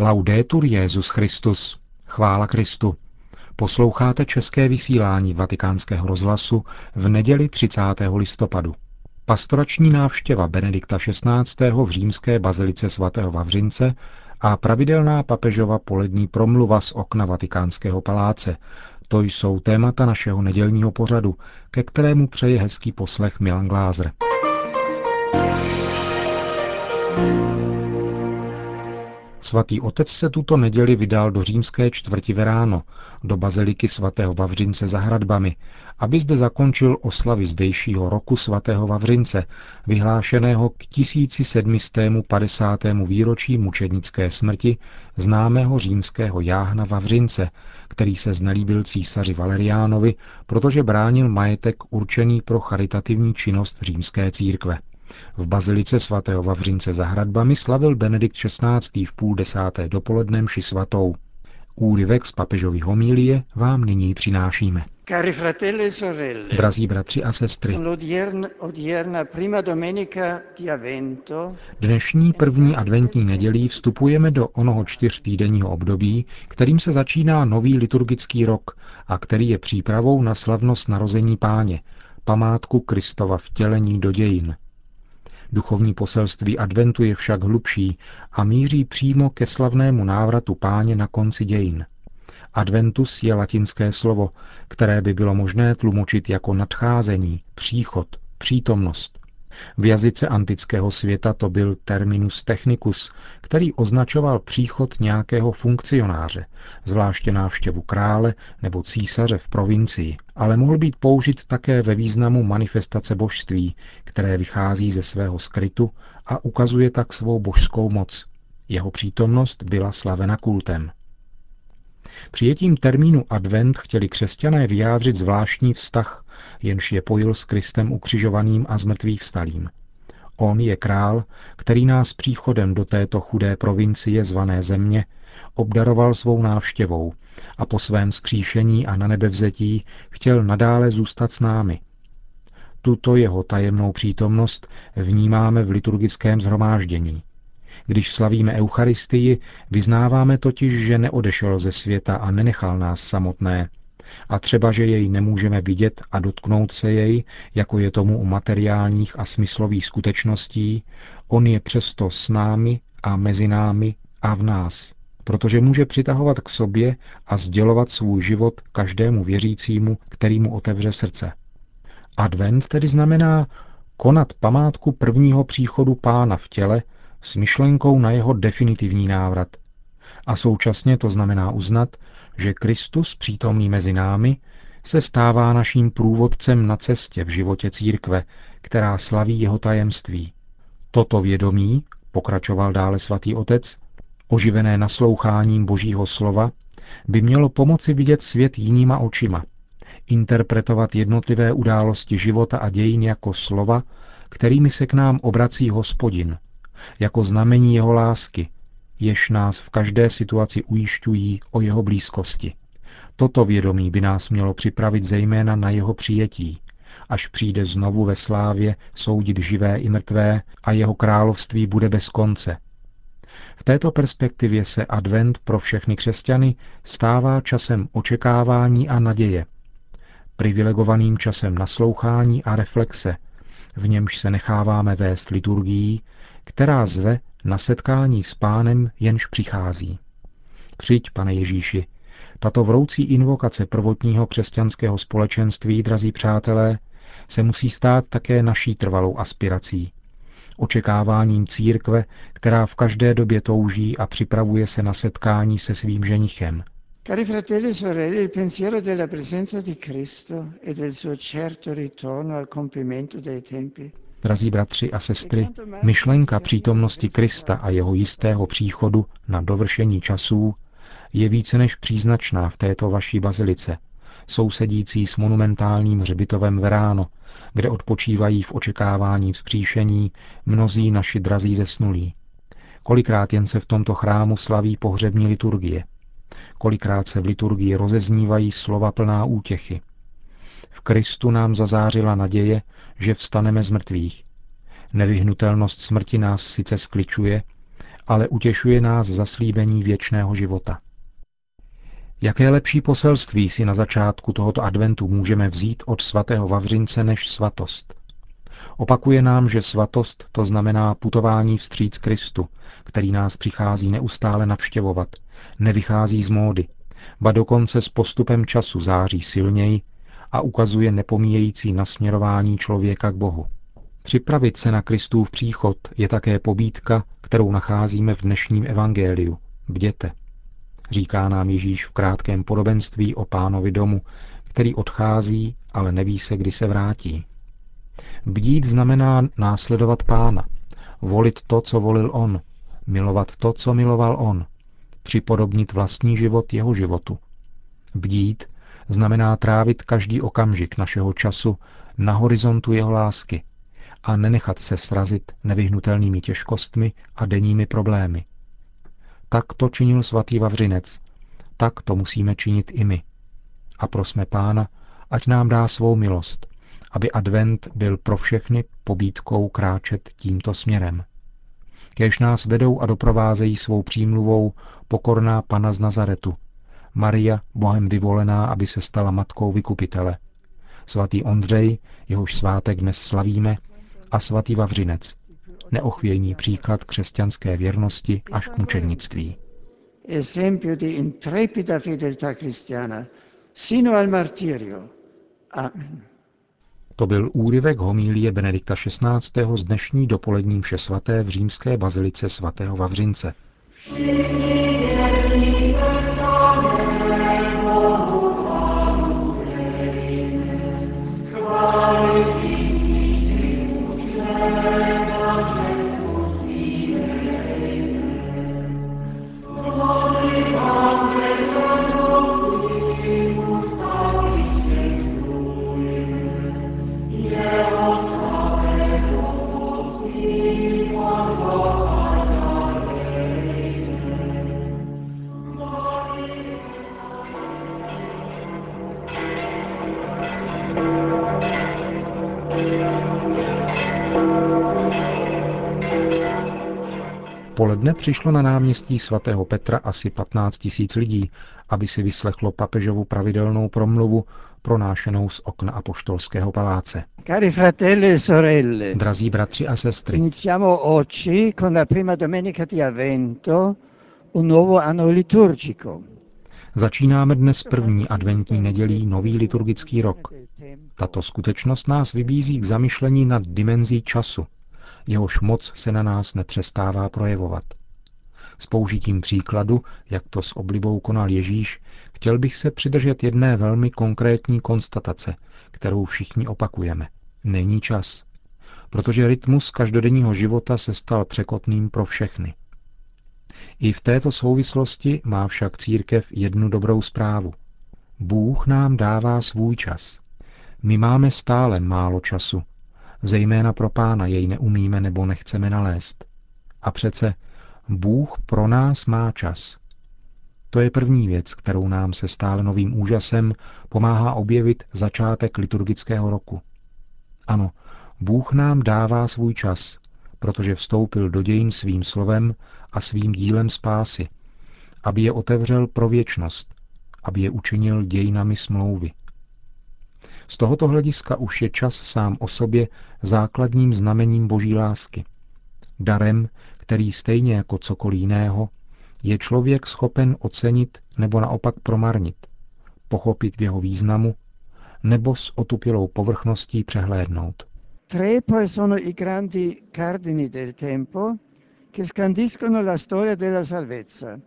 Laudetur Jezus Christus. Chvála Kristu. Posloucháte české vysílání Vatikánského rozhlasu v neděli 30. listopadu. Pastorační návštěva Benedikta XVI. v římské bazilice svatého Vavřince a pravidelná papežova polední promluva z okna Vatikánského paláce. To jsou témata našeho nedělního pořadu, ke kterému přeje hezký poslech Milan Glázer. Svatý otec se tuto neděli vydal do římské čtvrti Veráno, do baziliky svatého Vavřince za hradbami, aby zde zakončil oslavy zdejšího roku svatého Vavřince, vyhlášeného k 1750. výročí mučednické smrti známého římského jáhna Vavřince, který se znelíbil císaři Valeriánovi, protože bránil majetek určený pro charitativní činnost římské církve. V bazilice svatého Vavřince za hradbami slavil Benedikt XVI. v půl desáté dopoledne mši svatou. Úryvek z papežových homílie vám nyní přinášíme. Cari fratelli e sorelle, Drazí bratři a sestry, dnešní první adventní nedělí vstupujeme do onoho čtyřtýdenního období, kterým se začíná nový liturgický rok a který je přípravou na slavnost narození páně, památku Kristova vtělení do dějin. Duchovní poselství adventu je však hlubší a míří přímo ke slavnému návratu páně na konci dějin. Adventus je latinské slovo, které by bylo možné tlumočit jako nadcházení, příchod, přítomnost. V jazyce antického světa to byl terminus technicus, který označoval příchod nějakého funkcionáře, zvláště návštěvu krále nebo císaře v provincii, ale mohl být použit také ve významu manifestace božství, které vychází ze svého skrytu a ukazuje tak svou božskou moc. Jeho přítomnost byla slavena kultem. Přijetím termínu advent chtěli křesťané vyjádřit zvláštní vztah, jenž je pojil s Kristem ukřižovaným a zmrtvých vstalým. On je král, který nás příchodem do této chudé provincie zvané země obdaroval svou návštěvou a po svém skříšení a na nebevzetí chtěl nadále zůstat s námi. Tuto jeho tajemnou přítomnost vnímáme v liturgickém zhromáždění. Když slavíme Eucharistii, vyznáváme totiž, že neodešel ze světa a nenechal nás samotné. A třeba, že jej nemůžeme vidět a dotknout se jej, jako je tomu u materiálních a smyslových skutečností, on je přesto s námi a mezi námi a v nás, protože může přitahovat k sobě a sdělovat svůj život každému věřícímu, který mu otevře srdce. Advent tedy znamená konat památku prvního příchodu pána v těle, s myšlenkou na jeho definitivní návrat. A současně to znamená uznat, že Kristus, přítomný mezi námi, se stává naším průvodcem na cestě v životě církve, která slaví jeho tajemství. Toto vědomí, pokračoval dále svatý otec, oživené nasloucháním božího slova, by mělo pomoci vidět svět jinýma očima, interpretovat jednotlivé události života a dějin jako slova, kterými se k nám obrací hospodin, jako znamení jeho lásky, jež nás v každé situaci ujišťují o jeho blízkosti. Toto vědomí by nás mělo připravit zejména na jeho přijetí, až přijde znovu ve slávě soudit živé i mrtvé a jeho království bude bez konce. V této perspektivě se advent pro všechny křesťany stává časem očekávání a naděje, privilegovaným časem naslouchání a reflexe, v němž se necháváme vést liturgií, která zve na setkání s pánem, jenž přichází. Přijď, pane Ježíši, tato vroucí invokace prvotního křesťanského společenství, drazí přátelé, se musí stát také naší trvalou aspirací. Očekáváním církve, která v každé době touží a připravuje se na setkání se svým ženichem. Cari fratelli e sorelle, il pensiero della presenza di Cristo e del suo certo ritorno al compimento dei tempi Drazí bratři a sestry, myšlenka přítomnosti Krista a jeho jistého příchodu na dovršení časů je více než příznačná v této vaší bazilice, sousedící s monumentálním hřbitovem Veráno, kde odpočívají v očekávání vzkříšení mnozí naši drazí zesnulí. Kolikrát jen se v tomto chrámu slaví pohřební liturgie. Kolikrát se v liturgii rozeznívají slova plná útěchy. V Kristu nám zazářila naděje, že vstaneme z mrtvých. Nevyhnutelnost smrti nás sice skličuje, ale utěšuje nás zaslíbení věčného života. Jaké lepší poselství si na začátku tohoto adventu můžeme vzít od svatého Vavřince než svatost? Opakuje nám, že svatost to znamená putování vstříc Kristu, který nás přichází neustále navštěvovat, nevychází z módy, ba dokonce s postupem času září silněji a ukazuje nepomíjející nasměrování člověka k Bohu. Připravit se na Kristův příchod je také pobídka, kterou nacházíme v dnešním evangeliu. Bděte. Říká nám Ježíš v krátkém podobenství o pánovi domu, který odchází, ale neví se, kdy se vrátí. Bdít znamená následovat pána, volit to, co volil on, milovat to, co miloval on, připodobnit vlastní život jeho životu. Bdít znamená trávit každý okamžik našeho času na horizontu jeho lásky a nenechat se srazit nevyhnutelnými těžkostmi a denními problémy. Tak to činil svatý Vavřinec, tak to musíme činit i my. A prosme Pána, ať nám dá svou milost, aby advent byl pro všechny pobídkou kráčet tímto směrem. Kéž nás vedou a doprovázejí svou přímluvou pokorná pana z Nazaretu, Maria, Bohem vyvolená, aby se stala matkou vykupitele, svatý Ondřej, jehož svátek dnes slavíme, a svatý Vavřinec, neochvějný příklad křesťanské věrnosti až k mučednictví. Esempio di intrepida fedeltà cristiana, sino al martirio. Amen. To byl úryvek homílie Benedikta XVI. z dnešní dopolední mše svaté v římské bazilice svatého Vavřince. Poledne přišlo na náměstí svatého Petra asi 15 tisíc lidí, aby si vyslechlo papežovu pravidelnou promluvu pronášenou z okna apoštolského paláce. Cari fratelli e sorelle, Drazí bratři a sestry, iniziamo oggi con la prima domenica di Avvento un nuovo anno liturgico. začínáme dnes první adventní nedělí nový liturgický rok. Tato skutečnost nás vybízí k zamyšlení nad dimenzí času, jehož moc se na nás nepřestává projevovat. S použitím příkladu, jak to s oblibou konal Ježíš, chtěl bych se přidržet jedné velmi konkrétní konstatace, kterou všichni opakujeme. Není čas. Protože rytmus každodenního života se stal překotným pro všechny. I v této souvislosti má však církev jednu dobrou zprávu. Bůh nám dává svůj čas. My máme stále málo času, Zejména pro pána jej neumíme nebo nechceme nalézt. A přece Bůh pro nás má čas. To je první věc, kterou nám se stále novým úžasem pomáhá objevit začátek liturgického roku. Ano, Bůh nám dává svůj čas, protože vstoupil do dějin svým slovem a svým dílem spásy, aby je otevřel pro věčnost, aby je učinil dějinami smlouvy. Z tohoto hlediska už je čas sám o sobě základním znamením boží lásky. Darem, který stejně jako cokoliv jiného, je člověk schopen ocenit nebo naopak promarnit, pochopit v jeho významu nebo s otupělou povrchností přehlédnout. Tre poi sono i grandi cardini del tempo che scandiscono la storia della salvezza.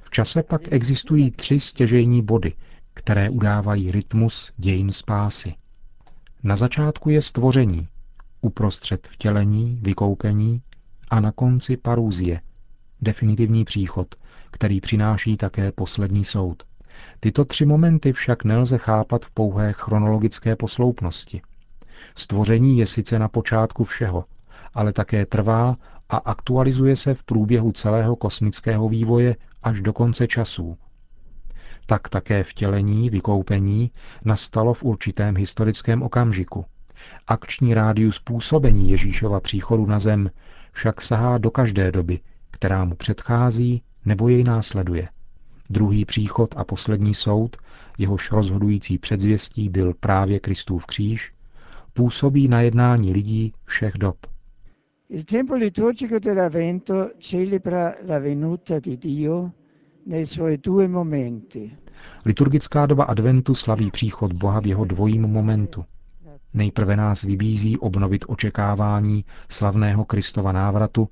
V čase pak existují tři stěžejní body, které udávají rytmus dějin spásy. Na začátku je stvoření, uprostřed vtělení, vykoupení a na konci parůzie, definitivní příchod, který přináší také poslední soud. Tyto tři momenty však nelze chápat v pouhé chronologické posloupnosti. Stvoření je sice na počátku všeho, ale také trvá a aktualizuje se v průběhu celého kosmického vývoje až do konce časů, tak také vtělení, vykoupení nastalo v určitém historickém okamžiku. Akční rádius působení Ježíšova příchodu na zem však sahá do každé doby, která mu předchází nebo jej následuje. Druhý příchod a poslední soud, jehož rozhodující předzvěstí byl právě Kristův kříž, působí na jednání lidí všech dob. Il tempo liturgico dell'Avvento celebra la venuta di Dio Liturgická doba adventu slaví příchod Boha v jeho dvojím momentu. Nejprve nás vybízí obnovit očekávání slavného Kristova návratu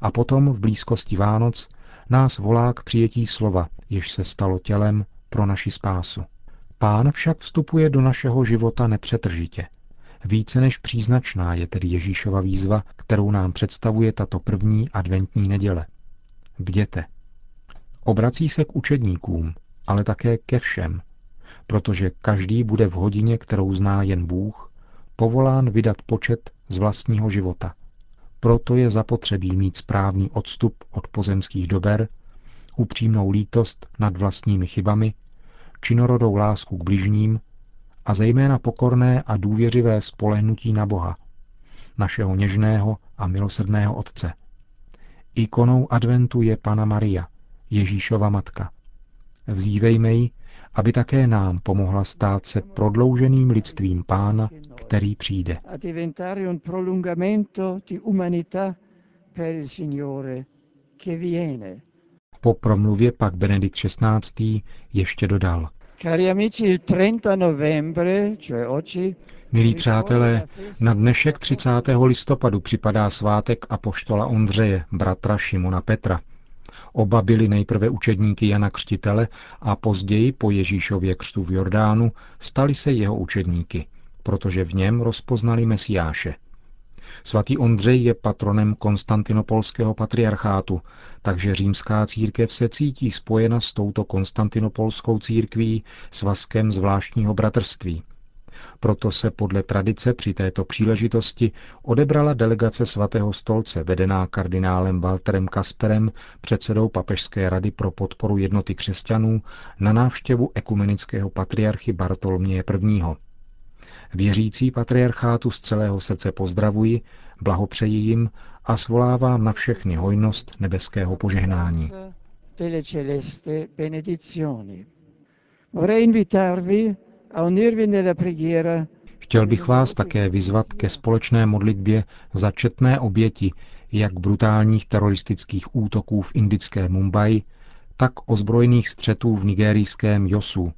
a potom v blízkosti Vánoc nás volá k přijetí slova, jež se stalo tělem pro naši spásu. Pán však vstupuje do našeho života nepřetržitě. Více než příznačná je tedy Ježíšova výzva, kterou nám představuje tato první adventní neděle. Vděte. Obrací se k učedníkům, ale také ke všem, protože každý bude v hodině, kterou zná jen Bůh, povolán vydat počet z vlastního života. Proto je zapotřebí mít správný odstup od pozemských dober, upřímnou lítost nad vlastními chybami, činorodou lásku k bližním a zejména pokorné a důvěřivé spolehnutí na Boha, našeho něžného a milosrdného Otce. Ikonou adventu je Pana Maria, Ježíšova matka. Vzívejme ji, aby také nám pomohla stát se prodlouženým lidstvím Pána, který přijde. Po promluvě pak Benedikt XVI. ještě dodal. Milí přátelé, na dnešek 30. listopadu připadá svátek apoštola Ondřeje, bratra Šimona Petra. Oba byli nejprve učedníky Jana Křtitele a později po Ježíšově křtu v Jordánu stali se jeho učedníky, protože v něm rozpoznali Mesiáše. Svatý Ondřej je patronem konstantinopolského patriarchátu, takže římská církev se cítí spojena s touto konstantinopolskou církví svazkem zvláštního bratrství – proto se podle tradice při této příležitosti odebrala delegace svatého stolce vedená kardinálem Walterem Kasperem, předsedou Papežské rady pro podporu jednoty křesťanů, na návštěvu ekumenického patriarchy Bartoloměje I. Věřící patriarchátu z celého srdce pozdravuji, blahopřeji jim a svolávám na všechny hojnost nebeského požehnání. Vorrei invitarvi Chtěl bych vás také vyzvat ke společné modlitbě za četné oběti jak brutálních teroristických útoků v indické Mumbai, tak ozbrojených střetů v nigerijském Josu,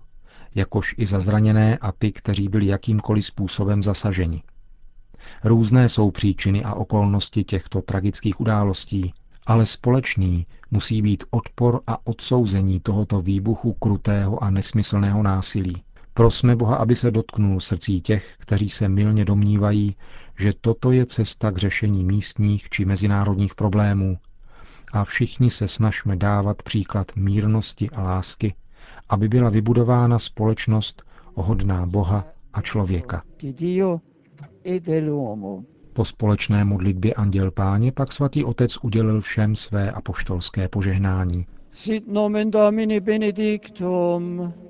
jakož i za zraněné a ty, kteří byli jakýmkoliv způsobem zasaženi. Různé jsou příčiny a okolnosti těchto tragických událostí, ale společný musí být odpor a odsouzení tohoto výbuchu krutého a nesmyslného násilí. Prosme Boha, aby se dotknul srdcí těch, kteří se milně domnívají, že toto je cesta k řešení místních či mezinárodních problémů. A všichni se snažme dávat příklad mírnosti a lásky, aby byla vybudována společnost hodná Boha a člověka. Po společné modlitbě Anděl Páně pak svatý otec udělil všem své apoštolské požehnání. Sit nomen Domini benedictum